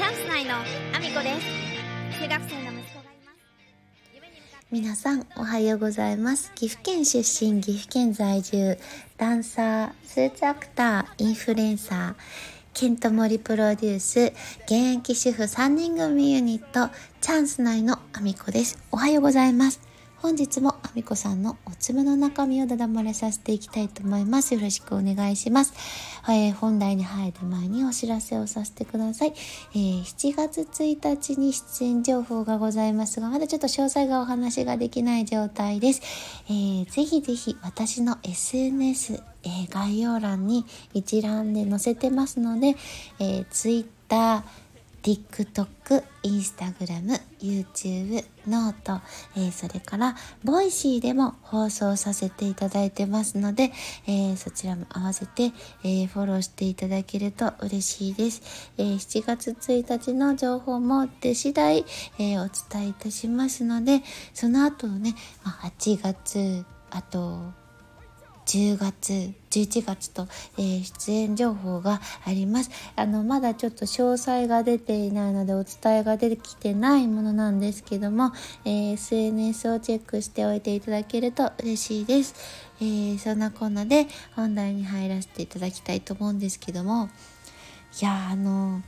チャンス内のアミコです。中学生の息子がいます。皆さんおはようございます。岐阜県出身岐阜県在住ダンサースーツアクターインフルエンサーケントモリプロデュース現役主婦3人組ユニットチャンス内のアミコです。おはようございます。本日もあみこさんのお粒の中身をだだ漏れさせていきたいと思います。よろしくお願いします。えー、本題に入る前にお知らせをさせてください。えー、7月1日に出演情報がございますが、まだちょっと詳細がお話ができない状態です。えー、ぜひぜひ私の SNS、えー、概要欄に一覧で載せてますので、えー、Twitter、TikTok、Instagram、YouTube、 note、えー、それから Voicy でも放送させていただいてますので、えー、そちらも合わせて、えー、フォローしていただけると嬉しいです。え7月1日の情報も出次第、えお伝えいたしますので、その後ね、まあ、8月、あと10月11月と、えー、出演情報があります。あのまだちょっと詳細が出ていないのでお伝えが出てきてないものなんですけども、えー、SNS をチェックしておいていただけると嬉しいです、えー、そんなこんなで本題に入らせていただきたいと思うんですけども。いやあの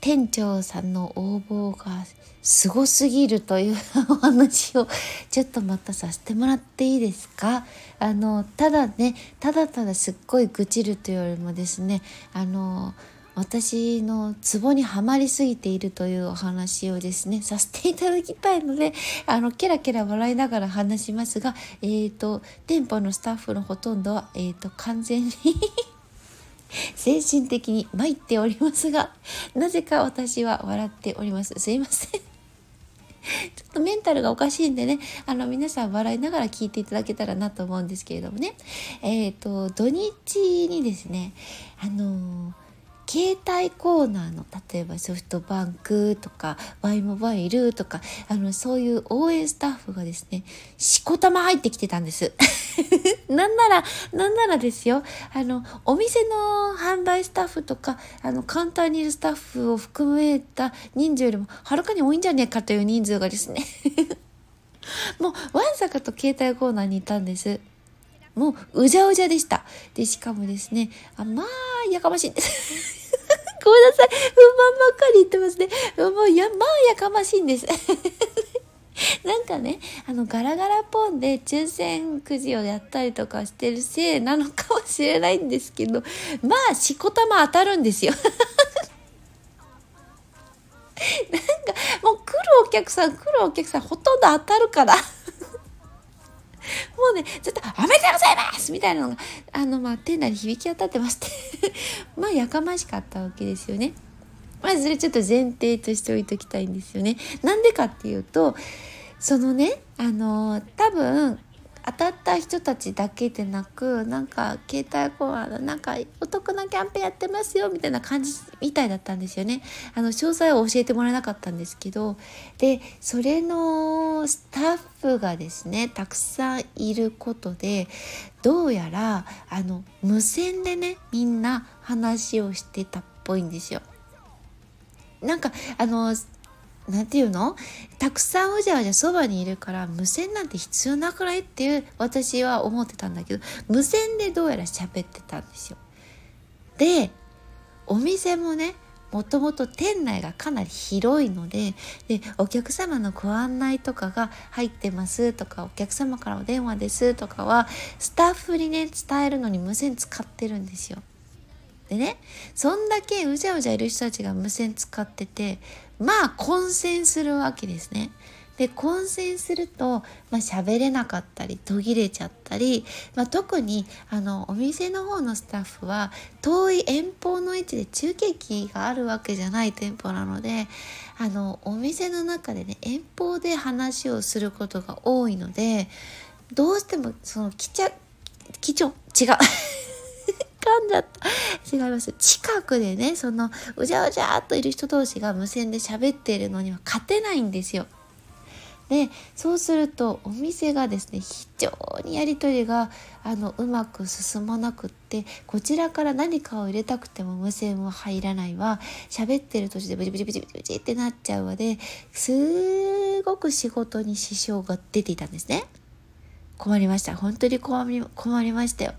店長さんの応募がすごすぎるというお話をちょっとまたさせてもらっていいですか？あのただねただただすっごい愚痴るというよりもですねあの私のツボにはまりすぎているというお話をですねさせていただきたいのであのケラケラ笑いながら話しますがえっ、ー、と店舗のスタッフのほとんどは、えーと完全に精神的に参っておりますが、なぜか私は笑っております。すいません。ちょっとメンタルがおかしいんでね、あの皆さん笑いながら聞いていただけたらなと思うんですけれどもね。えっ、ー、と、土日にですね、あのー携帯コーナーの例えばソフトバンクとか Y モバイルとかあのそういう応援スタッフがですねしこたま入ってきてたんです。なんならなんならですよ。あのお店の販売スタッフとかあのカウンターにいるスタッフを含めた人数よりもはるかに多いんじゃねえかという人数がですね。もうわんさかと携帯コーナーにいたんです。もううじゃうじゃでした。でしかもですねあまあやかましい。んですごめんなさい。不満ばっかり言ってますね。もうや、まあやかましいんです。なんかね、あの、ガラガラポンで抽選くじをやったりとかしてるせいなのかもしれないんですけど、まあ、しこたま当たるんですよ。なんか、もう来るお客さん、来るお客さん、ほとんど当たるから。もうね、ちょっと、おめでとうございますみたいなのが、あの、まあ、店内に響き当たってまして まあ、やかましかったわけですよね。まあ、それちょっと前提として置いときたいんですよね。なんでかっていうと、そのね、あの、多分、当たった人たちだけでなくなんか携帯コアなんかお得なキャンペーンやってますよみたいな感じみたいだったんですよね。あの詳細を教えてもらえなかったんですけどでそれのスタッフがですねたくさんいることでどうやらあの無線でねみんな話をしてたっぽいんですよ。なんかあの何て言うの？たくさんうじゃうじゃそばにいるから無線なんて必要なくない？っていう私は思ってたんだけど無線でどうやら喋ってたんですよ。でお店もねもともと店内がかなり広いのででお客様のご案内とかが入ってますとかお客様からお電話ですとかはスタッフにね伝えるのに無線使ってるんですよ。でねそんだけうじゃうじゃいる人たちが無線使っててまあ混戦するわけですね。で混戦すると、まあ、喋れなかったり途切れちゃったり、まあ、特にあのお店の方のスタッフは遠い遠方の位置で中継機があるわけじゃない店舗なのであのお店の中でね遠方で話をすることが多いのでどうしてもその貴重貴重違う噛んじゃった。違います。近くでね、その、うじゃうじゃーっといる人同士が無線で喋っているのには勝てないんですよ。でそうするとお店がですね非常にやり取りがあのうまく進まなくってこちらから何かを入れたくても無線は入らないわ喋ってる途中でブチブチブチブチブチってなっちゃうわですごく仕事に支障が出ていたんですね困りました本当に困りましたよ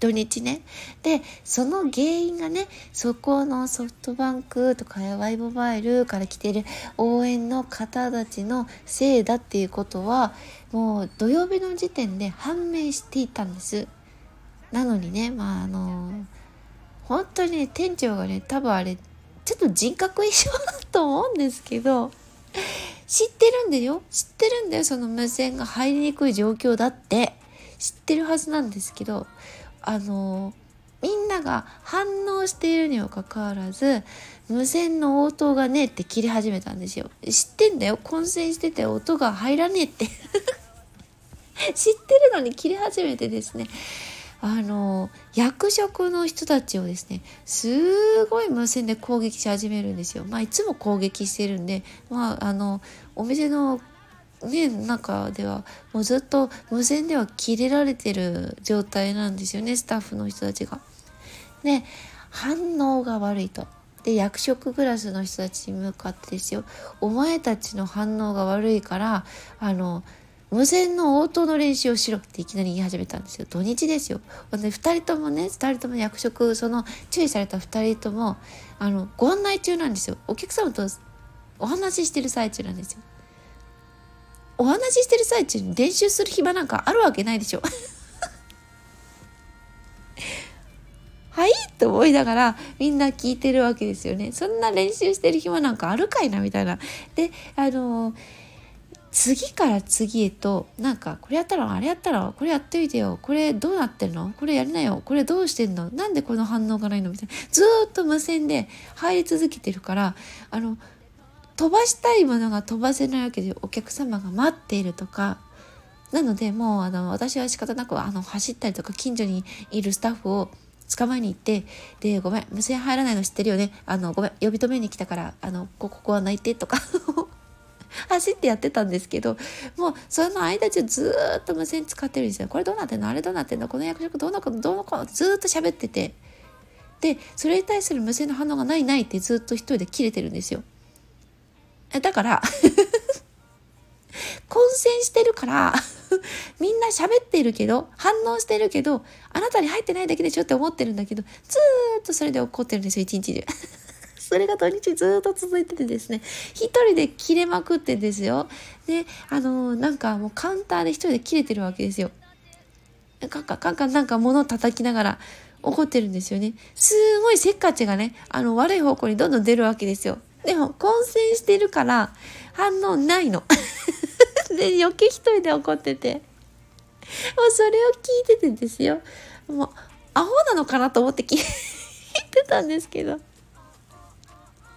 土日ね。で、その原因がね、そこのソフトバンクとかワイモバイルから来てる応援の方たちのせいだっていうことは、もう土曜日の時点で判明していたんです。なのにね、まああの、本当にね、店長がね、多分あれ、ちょっと人格異常だと思うんですけど、知ってるんだよ。知ってるんだよ。その無線が入りにくい状況だって。知ってるはずなんですけど、あのみんなが反応しているにもかかわらず無線の応答がねえって切り始めたんですよ。知ってんだよ。混戦してて音が入らねえって。知ってるのに切り始めてですね。あの役職の人たちをですねすごい無線で攻撃し始めるんですよ。まあいつも攻撃してるんでまああのお店のね中ではもうずっと無線では切れられてる状態なんですよねスタッフの人たちが。で反応が悪いと。で役職クラスの人たちに向かってですよ。お前たちの反応が悪いからあの無線の応答の練習をしろっていきなり言い始めたんですよ。土日ですよ。ほんで2人ともね2人とも役職その注意された2人ともあのご案内中なんですよ。お客様とお話ししてる最中なんですよ。お話ししてる最中に練習する暇なんかあるわけないでしょ。はい？って思いながらみんな聞いてるわけですよね。そんな練習してる暇なんかあるかいなみたいな。で、あの次から次へとなんかこれやったらあれやったらこれやってみてよ。これどうなってんの？これやりなよ。これどうしてんの？なんでこの反応がないの？みたいな。ずっと無線で入り続けてるからあの飛ばしたいものが飛ばせないわけでお客様が待っているとか。なのでもうあの私は仕方なくあの走ったりとか近所にいるスタッフを捕まえに行ってでごめん無線入らないの知ってるよね。あのごめん呼び止めに来たからあのここは泣いてとか。走ってやってたんですけどもうその間中ずっと無線使ってるんですよ。これどうなってんの？あれどうなってんの？この役職どうのこどうのこずっと喋ってて。でそれに対する無線の反応がないないってずっと一人で切れてるんですよ。だから 混戦してるから みんな喋ってるけど反応してるけどあなたに入ってないだけでしょって思ってるんだけどずーっとそれで怒ってるんですよ一日中。それが土日ずっと続いててですね。一人で切れまくってですよ。であのー、なんかもうカウンターで一人で切れてるわけですよ。カンカンカンカンなんか物を叩きながら怒ってるんですよね。すごいせっかちがねあの悪い方向にどんどん出るわけですよ。でも混戦してるから反応ないの。で余計一人で怒ってて。もうそれを聞いててですよ。もうアホなのかなと思って聞いてたんですけど。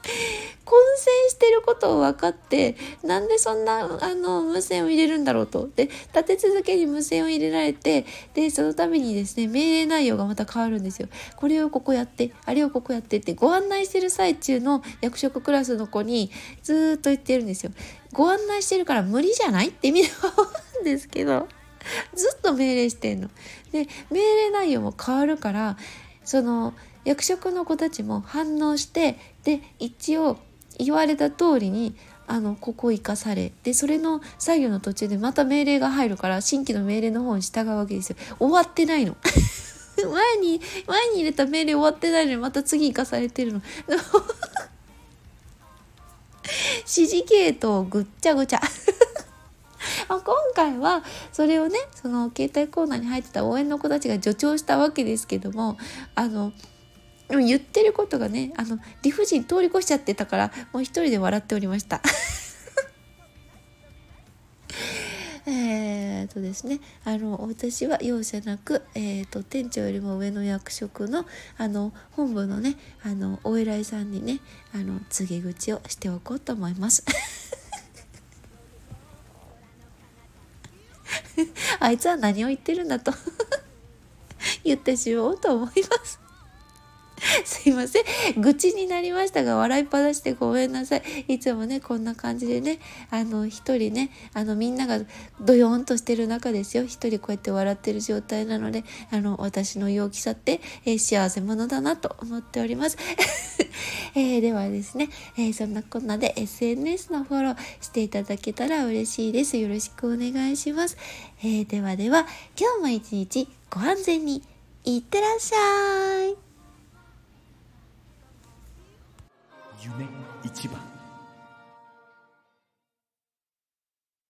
混戦してることを分かってなんでそんなあの無線を入れるんだろうとで立て続けに無線を入れられてでそのためにですね命令内容がまた変わるんですよ。これをここやってあれをここやってってご案内してる最中の役職クラスの子にずっと言ってるんですよ。ご案内してるから無理じゃないって意味では思うんですけどずっと命令してんの。で命令内容も変わるからその役職の子たちも反応してで一応言われた通りにあのここ生かされでそれの作業の途中でまた命令が入るから新規の命令の方に従うわけですよ。終わってないの。前に前に入れた命令終わってないのにまた次生かされてるの。指示系統ぐっちゃぐちゃ。今回はそれをねその携帯コーナーに入ってた応援の子たちが助長したわけですけどもあのでも言ってることがねあの理不尽通り越しちゃってたからもう一人で笑っておりました えっとですねあの私は容赦なく、えーと、店長よりも上の役職のあの本部のねあのお偉いさんにねあの告げ口をしておこうと思います。あいつは何を言ってるんだと 言ってしまおうと思います。すいません。愚痴になりましたが笑いっぱなしでごめんなさい。いつもねこんな感じでねあの一人ねあのみんながドヨーンとしてる中ですよ。一人こうやって笑ってる状態なのであの私の陽気さって、えー、幸せ者だなと思っております、えー、ではですね、えー、そんなこんなで SNS のフォローしていただけたら嬉しいです。よろしくお願いします、えではでは今日も一日ご安全に。いってらっしゃい。夢一番。